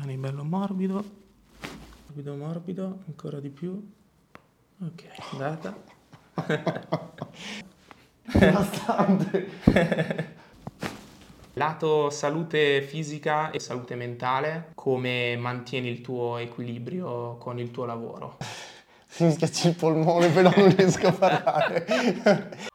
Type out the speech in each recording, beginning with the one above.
Rimani bello morbido. Morbido, morbido, ancora di più. Ok, andata. Bastante. Lato salute fisica e salute mentale, come mantieni il tuo equilibrio con il tuo lavoro? Mi schiaccia il polmone, però non riesco a parlare.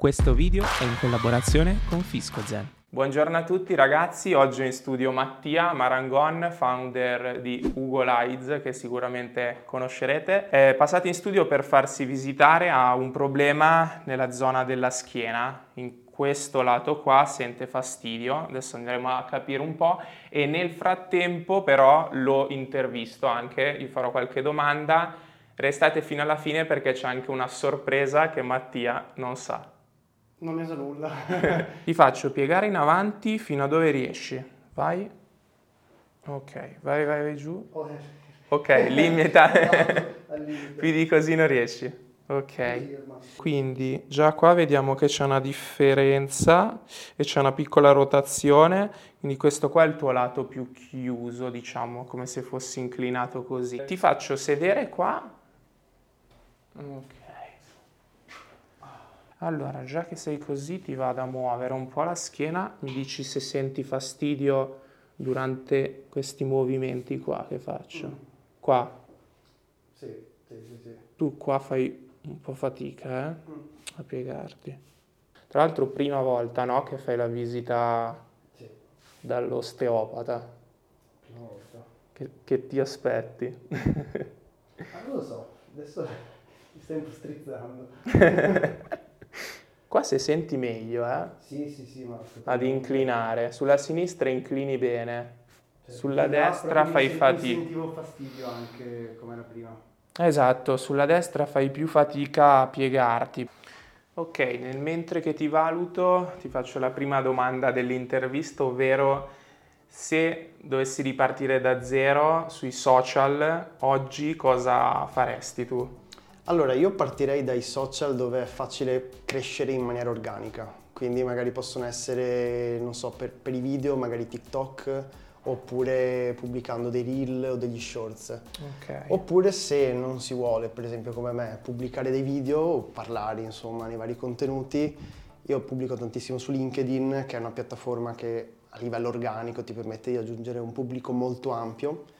Questo video è in collaborazione con FiscoZen. Buongiorno a tutti ragazzi, oggi in studio Mattia Marangon, founder di Ugo Lights che sicuramente conoscerete. È passato in studio per farsi visitare a un problema nella zona della schiena, in questo lato qua sente fastidio, adesso andremo a capire un po' e nel frattempo però lo intervisto anche, gli farò qualche domanda, restate fino alla fine perché c'è anche una sorpresa che Mattia non sa. Non ne so nulla. Ti faccio piegare in avanti fino a dove riesci. Vai. Ok, vai, vai, vai giù. Ok, limita. Più di così non riesci. Ok, quindi già qua vediamo che c'è una differenza e c'è una piccola rotazione, quindi questo qua è il tuo lato più chiuso, diciamo, come se fossi inclinato così. Ti faccio sedere qua. Ok. Allora, già che sei così, ti vado a muovere un po' la schiena, mi dici se senti fastidio durante questi movimenti qua che faccio. Qua. Sì, sì, sì, sì. Tu qua fai un po' fatica, eh, a piegarti. Tra l'altro, prima volta, no, che fai la visita Sì, dall'osteopata. prima volta. Che, che ti aspetti? Ah, non lo so, adesso mi stai strizzando. Qua se senti meglio, eh, Sì, sì, sì, ma... ad inclinare. Sulla sinistra inclini bene. Cioè, sulla destra fai fatica. sentivo fastidio anche come era prima. Esatto, sulla destra fai più fatica a piegarti. Ok, nel mentre che ti valuto ti faccio la prima domanda dell'intervista, ovvero se dovessi ripartire da zero sui social, oggi cosa faresti tu? Allora, io partirei dai social dove è facile crescere in maniera organica, quindi magari possono essere, non so, per, per i video, magari TikTok, oppure pubblicando dei reel o degli shorts. Ok. Oppure se non si vuole, per esempio come me, pubblicare dei video o parlare insomma nei vari contenuti, io pubblico tantissimo su LinkedIn, che è una piattaforma che a livello organico ti permette di raggiungere un pubblico molto ampio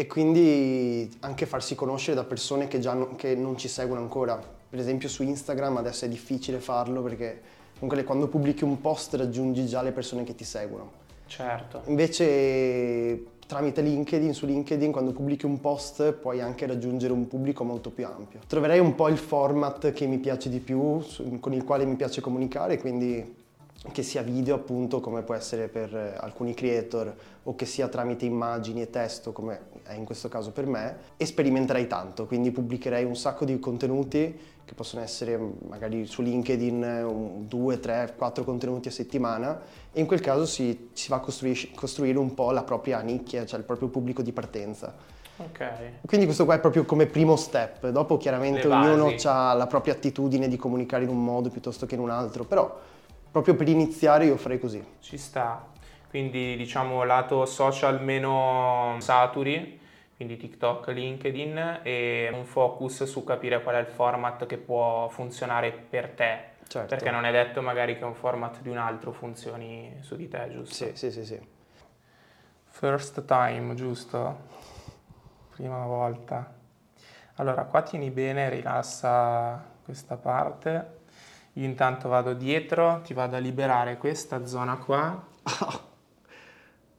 e quindi anche farsi conoscere da persone che, già non, che non ci seguono ancora. Per esempio su Instagram adesso è difficile farlo perché comunque quando pubblichi un post raggiungi già le persone che ti seguono. Certo. Invece tramite LinkedIn, su LinkedIn quando pubblichi un post puoi anche raggiungere un pubblico molto più ampio. Troverei un po' il format che mi piace di più, con il quale mi piace comunicare, quindi che sia video appunto come può essere per eh, alcuni creator o che sia tramite immagini e testo come è in questo caso per me e sperimenterei tanto, quindi pubblicherei un sacco di contenuti che possono essere mm, magari su LinkedIn eh, un, due, tre, quattro contenuti a settimana e in quel caso si, si va a costruir- costruire un po' la propria nicchia, cioè il proprio pubblico di partenza. Ok. Quindi questo qua è proprio come primo step, dopo chiaramente ognuno ha la propria attitudine di comunicare in un modo piuttosto che in un altro, però proprio per iniziare io farei così. Ci sta. Quindi diciamo lato social meno saturi, quindi TikTok, LinkedIn e un focus su capire qual è il format che può funzionare per te. Certo. Perché non è detto magari che un format di un altro funzioni su di te, giusto? Sì, sì, sì, sì. First time, giusto? Prima volta. Allora, qua tieni bene, rilassa questa parte. Io intanto vado dietro, ti vado a liberare questa zona qua.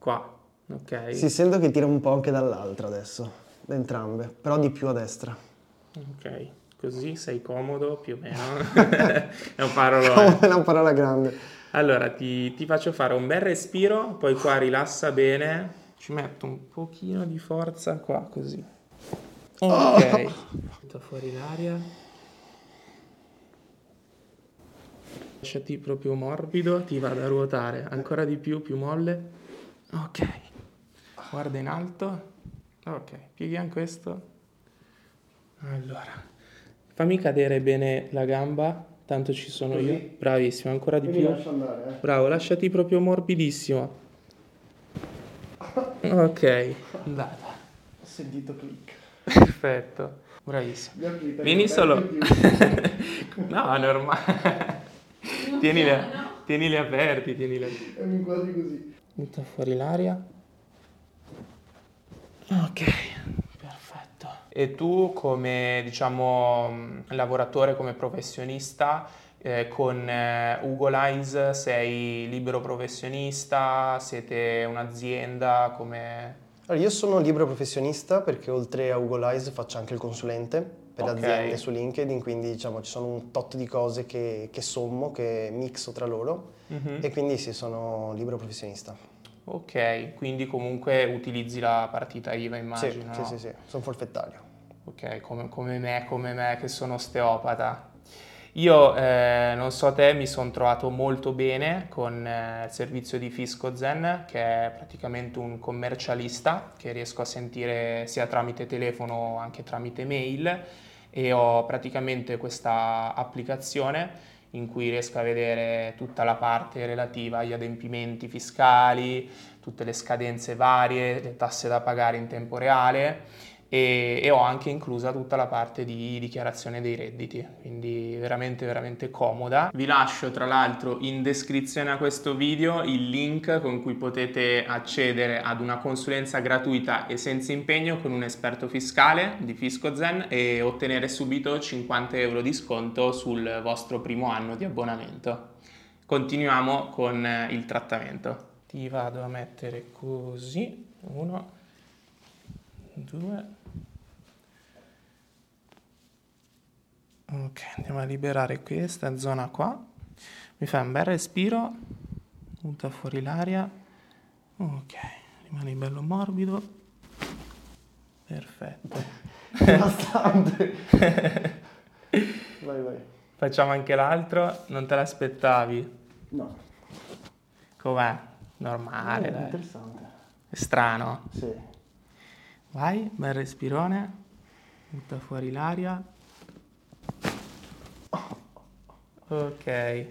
Qua, ok? Si sento che tira un po' anche dall'altra adesso, da entrambe, però di più a destra. Ok, così sei comodo più o meno. È un parolone. Come una parola grande. Allora, ti, ti faccio fare un bel respiro, poi qua rilassa bene. Ci metto un pochino di forza qua, così. Ok. Metto fuori l'aria. Lasciati proprio morbido, ti vado a ruotare ancora di più, più molle. Ok. Guarda in alto. Ok, pieghi anche questo. Allora, fammi cadere bene la gamba, tanto ci sono Così? io. Bravissimo, ancora di più. andare, eh. Bravo, lasciati proprio morbidissimo. Ok, andata. Ho sentito click. Perfetto, bravissimo. Vieni solo... no, normale. tienili, tienili aperti, tienili aperti. E mi inquadri così. Butta fuori l'aria. Ok, perfetto. E tu come, diciamo, lavoratore, come professionista, eh, con eh, Ugo Lines sei libero professionista, siete un'azienda, come... Allora, io sono libero professionista perché oltre a Ugo Lines faccio anche il consulente per Ok. aziende su LinkedIn, quindi diciamo ci sono un tot di cose che, che sommo, che mixo tra loro Mhm. e quindi sì, sono libero professionista. Ok, quindi comunque utilizzi la partita IVA Sì, immagino, sì, no? sì, sì, sono forfettario. Ok, come, come me, come me che sono osteopata. Io, eh, non so te, mi sono trovato molto bene con eh, il servizio di Fisco Zen, che è praticamente un commercialista che riesco a sentire sia tramite telefono anche tramite mail e ho praticamente questa applicazione in cui riesco a vedere tutta la parte relativa agli adempimenti fiscali, tutte le scadenze varie, le tasse da pagare in tempo reale e, e ho anche inclusa tutta la parte di dichiarazione dei redditi, quindi veramente veramente comoda. Vi lascio tra l'altro in descrizione a questo video il link con cui potete accedere ad una consulenza gratuita e senza impegno con un esperto fiscale di FiscoZen e ottenere subito 50 euro di sconto sul vostro primo anno di abbonamento. Continuiamo con il trattamento. Ti vado a mettere così, uno, due. Ok, andiamo a liberare questa zona qua. Mi fai un bel respiro, butta fuori l'aria. Ok, rimani bello morbido. Perfetto. Bastante. vai, vai. Facciamo anche l'altro, non te l'aspettavi? No. Com'è? Normale, Eh, dai. interessante. È strano. Sì. Vai, bel respirone. Butta fuori l'aria. Ok.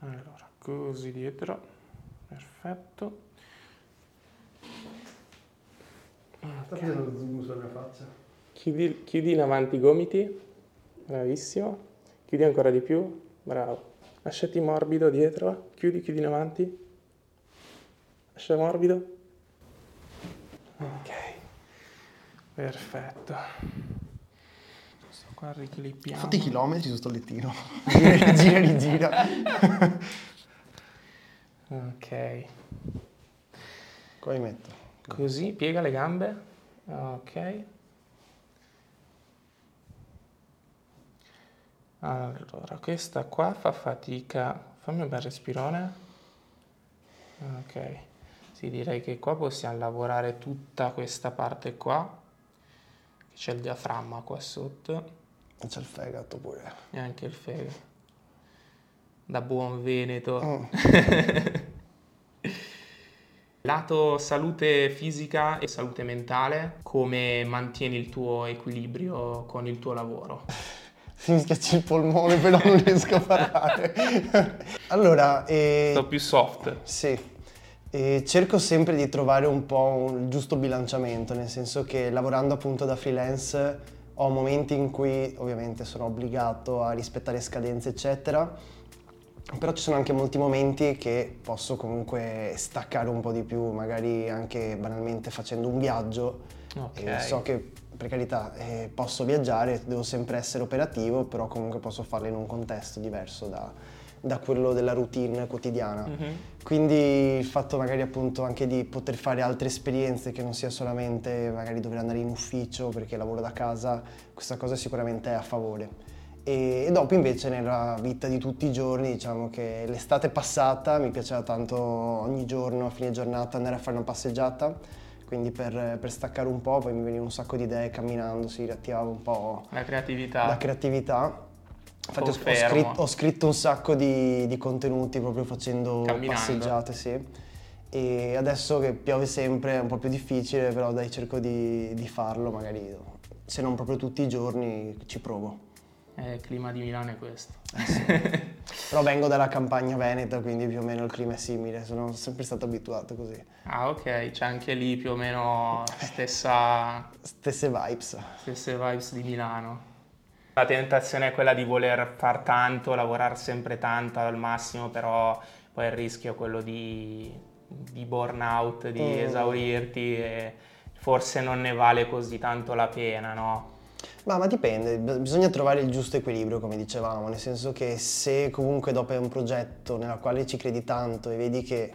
Allora, così dietro. Perfetto. Stai facendo zoom sulla mia faccia. Chiudi, chiudi in avanti i gomiti. Bravissimo. Chiudi ancora di più. Bravo. Lasciati morbido dietro. Chiudi, chiudi in avanti. Lascia morbido. Ok. Perfetto. Questo qua riclippiamo. Fatti chilometri su sto lettino. gira, gira, rigira. Ok. Qua mi metto. Così, piega le gambe. Ok. Allora, questa qua fa fatica. Fammi un bel respirone. Ok. Sì, direi che qua possiamo lavorare tutta questa parte qua. Che C'è il diaframma qua sotto E c'è il fegato pure. e anche il fegato. Da buon veneto. Mm. Lato salute fisica e salute mentale, come mantieni il tuo equilibrio con il tuo lavoro? Mi schiacci il polmone, però non riesco a parlare. allora, eh, Sto più soft. Sì, e cerco sempre di trovare un po' un- il giusto bilanciamento, nel senso che lavorando appunto da freelance ho momenti in cui ovviamente sono obbligato a rispettare scadenze, eccetera, però ci sono anche molti momenti che posso comunque staccare un po' di più, magari anche banalmente facendo un viaggio. Ok. E so che per carità eh, posso viaggiare, devo sempre essere operativo, però comunque posso farlo in un contesto diverso da, da quello della routine quotidiana. Mhm. Quindi il fatto magari appunto anche di poter fare altre esperienze che non sia solamente magari dover andare in ufficio perché lavoro da casa, questa cosa sicuramente è a favore. E, e dopo invece nella vita di tutti i giorni diciamo che l'estate passata mi piaceva tanto ogni giorno a fine giornata andare a fare una passeggiata, quindi per, per staccare un po' poi mi venivano un sacco di idee camminando, si riattivava un po' La creatività. la creatività. Infatti ho- scritto, ho scritto un sacco di, di contenuti proprio facendo Camminando. passeggiate, sì. E adesso che piove sempre è un po' più difficile, però dai cerco di, di farlo, magari se non proprio tutti i giorni ci provo. Eh, il clima di Milano è questo. Però vengo dalla campagna veneta, quindi più o meno il clima è simile, sono sempre stato abituato così. Ah ok, c'è anche lì più o meno stessa... Stesse vibes. Stesse vibes di Milano. La tentazione è quella di voler far tanto, lavorare sempre tanto al massimo, però poi il rischio è quello di, di burnout, di mm. esaurirti e forse non ne vale così tanto la pena, no? Ma, ma, dipende, bisogna trovare il giusto equilibrio, come dicevamo, nel senso che se comunque dopo è un progetto nella quale ci credi tanto e vedi che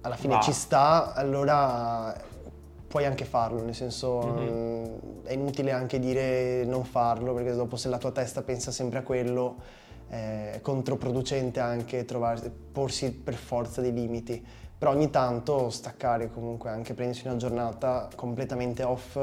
alla fine Va. ci sta, allora puoi anche farlo, nel senso mm-hmm. è inutile anche dire non farlo, perché dopo se la tua testa pensa sempre a quello è controproducente anche trovare, porsi per forza dei limiti. Però ogni tanto staccare comunque, anche prendersi una giornata completamente off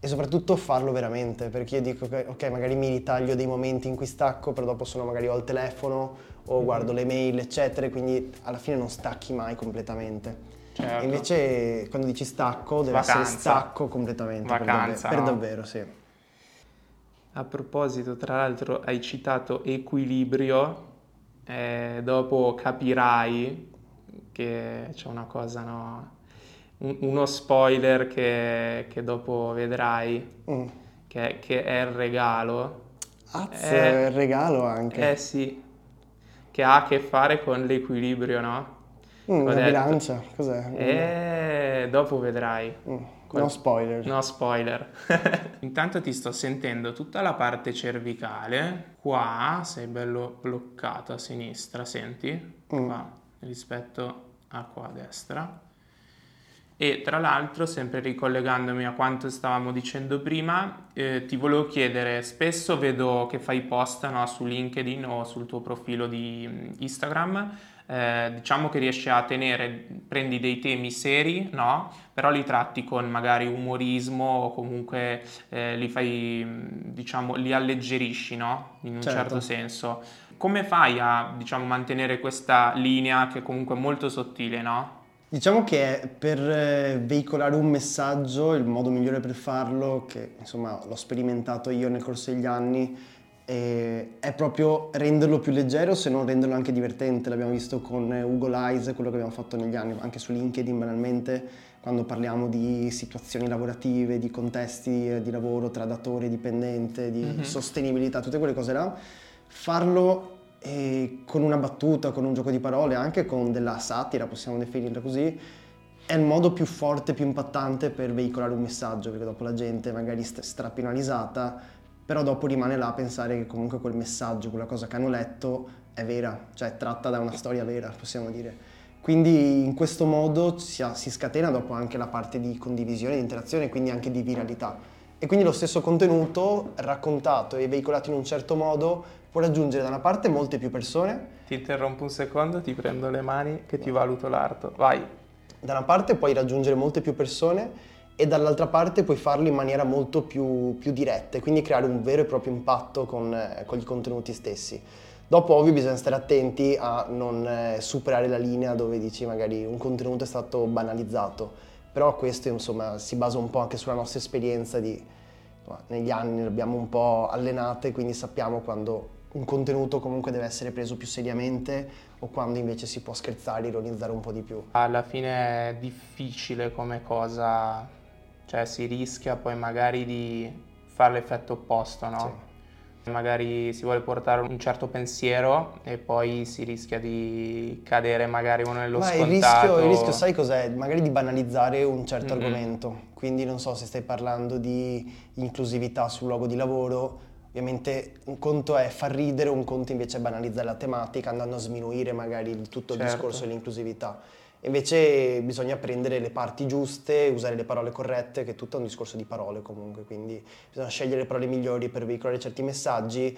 e soprattutto farlo veramente, perché io dico che ok, magari mi ritaglio dei momenti in cui stacco, però dopo sono magari ho il telefono o mm-hmm. guardo le mail, eccetera, quindi alla fine non stacchi mai completamente. Certo. Invece quando dici stacco deve Vacanza. essere stacco completamente. Vacanza, per, no? per davvero, sì. A proposito, tra l'altro hai citato equilibrio, eh, dopo capirai che c'è una cosa, no? uno spoiler che, che dopo vedrai, mm. che, che, è il regalo. Azz, è il regalo anche. Eh sì, che ha a che fare con l'equilibrio, no? Mm, la bilancia, cos'è? E eh, dopo vedrai. Mm. No spoiler. No spoiler. Intanto ti sto sentendo tutta la parte cervicale. Qua sei bello bloccato a sinistra, senti? Mm. Qua rispetto a qua a destra. E tra l'altro, sempre ricollegandomi a quanto stavamo dicendo prima, eh, ti volevo chiedere, spesso vedo che fai post no, su LinkedIn o sul tuo profilo di mm, Instagram, eh, diciamo che riesci a tenere, prendi dei temi seri, no? però li tratti con magari umorismo o comunque eh, li fai, mm, diciamo, li alleggerisci, no? in un certo, certo senso. Come fai a diciamo, mantenere questa linea che comunque è molto sottile, no? Diciamo che per eh, veicolare un messaggio il modo migliore per farlo, che insomma l'ho sperimentato io nel corso degli anni, è proprio renderlo più leggero se non renderlo anche divertente. L'abbiamo visto con Ugo Lies, quello che abbiamo fatto negli anni, anche su LinkedIn banalmente, quando parliamo di situazioni lavorative, di contesti eh, di lavoro tra datore e dipendente, di mm-hmm. sostenibilità, tutte quelle cose là. Farlo e con una battuta, con un gioco di parole, anche con della satira, possiamo definirla così, è il modo più forte, più impattante per veicolare un messaggio, perché dopo la gente magari st- strappinalizzata, però dopo rimane là a pensare che comunque quel messaggio, quella cosa che hanno letto è vera, cioè è tratta da una storia vera, possiamo dire. Quindi in questo modo si, si scatena dopo anche la parte di condivisione, di interazione quindi anche di viralità. E quindi lo stesso contenuto raccontato e veicolato in un certo modo può raggiungere da una parte molte più persone. Ti interrompo un secondo, ti prendo le mani che ti valuto l'arto. Vai. Da una parte puoi raggiungere molte più persone e dall'altra parte puoi farlo in maniera molto più, più diretta e quindi creare un vero e proprio impatto con, eh, con, gli contenuti stessi. Dopo ovvio bisogna stare attenti a non eh, superare la linea dove dici magari un contenuto è stato banalizzato, però questo insomma si basa un po' anche sulla nostra esperienza di negli anni l'abbiamo un po' allenate, quindi sappiamo quando un contenuto comunque deve essere preso più seriamente o quando invece si può scherzare, ironizzare un po' di più. Alla fine è difficile come cosa, cioè si rischia poi magari di fare l'effetto opposto, no? Sì. Magari si vuole portare un certo pensiero e poi si rischia di cadere magari uno nello Ma scontato. Il rischio, il rischio, sai cos'è? Magari di banalizzare un certo mm-hmm. argomento. Quindi non so se stai parlando di inclusività sul luogo di lavoro, Ovviamente un conto è far ridere, un conto invece è banalizzare la tematica, andando a sminuire magari tutto certo. il discorso dell'inclusività. Invece bisogna prendere le parti giuste, usare le parole corrette, che è tutto un discorso di parole comunque, quindi bisogna scegliere le parole migliori per veicolare certi messaggi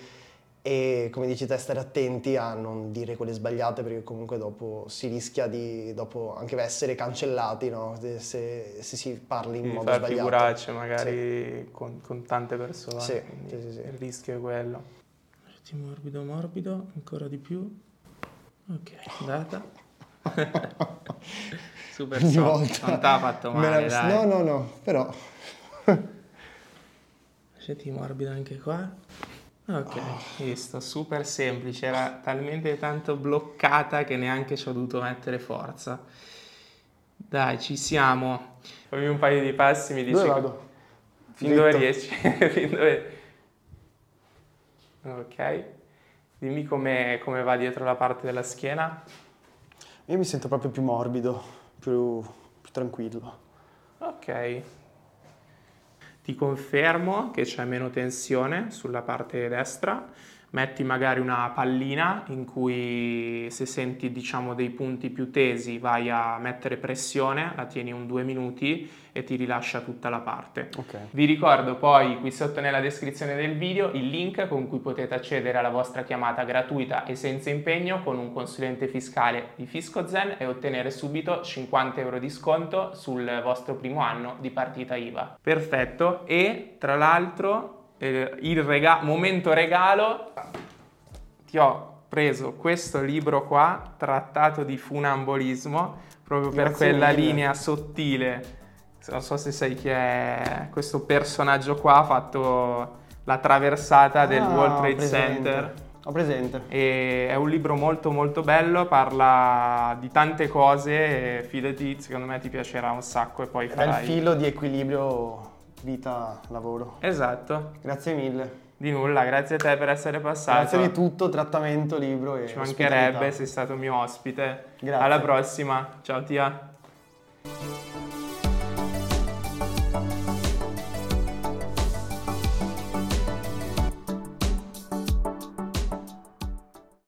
e come dici te stare attenti a non dire quelle sbagliate perché comunque dopo si rischia di dopo anche essere cancellati no? se, se, si parla in sì, modo sbagliato. figuracce magari sì. con, con, tante persone, sì, sì, sì, il rischio è quello. Morbido morbido, ancora di più. Ok, andata. Super Ogni volta. Non ti ha fatto male, la... No, no, no, però... Lasciati morbido anche qua. Ok, visto, super semplice, era talmente tanto bloccata che neanche ci ho dovuto mettere forza. Dai, ci siamo. Fammi un paio di passi, mi dici... Dove vado? Fin dove riesci? fin dove... Ok. Dimmi come va dietro la parte della schiena. Io mi sento proprio più morbido, più, più tranquillo. Ok. Ti confermo che c'è meno tensione sulla parte destra metti magari una pallina in cui se senti diciamo dei punti più tesi vai a mettere pressione, la tieni un due minuti e ti rilascia tutta la parte. Okay. Vi ricordo poi qui sotto nella descrizione del video il link con cui potete accedere alla vostra chiamata gratuita e senza impegno con un consulente fiscale di FiscoZen e ottenere subito 50 euro di sconto sul vostro primo anno di partita IVA. Perfetto e tra l'altro eh, il rega- momento regalo, ti ho preso questo libro qua, Trattato di funambolismo, proprio per Grazie quella mille. linea sottile. Non so se sai chi è questo personaggio qua, ha fatto la traversata ah, del World Trade Center. Ho presente. E è un libro molto molto bello, parla di tante cose fidati, secondo me ti piacerà un sacco e poi farai... È il filo di equilibrio vita, lavoro. Esatto. Grazie mille. Di nulla, grazie a te per essere passato. Grazie di tutto, trattamento, libro e Ci mancherebbe, sei stato mio ospite. Grazie. Alla prossima. Ciao Tia.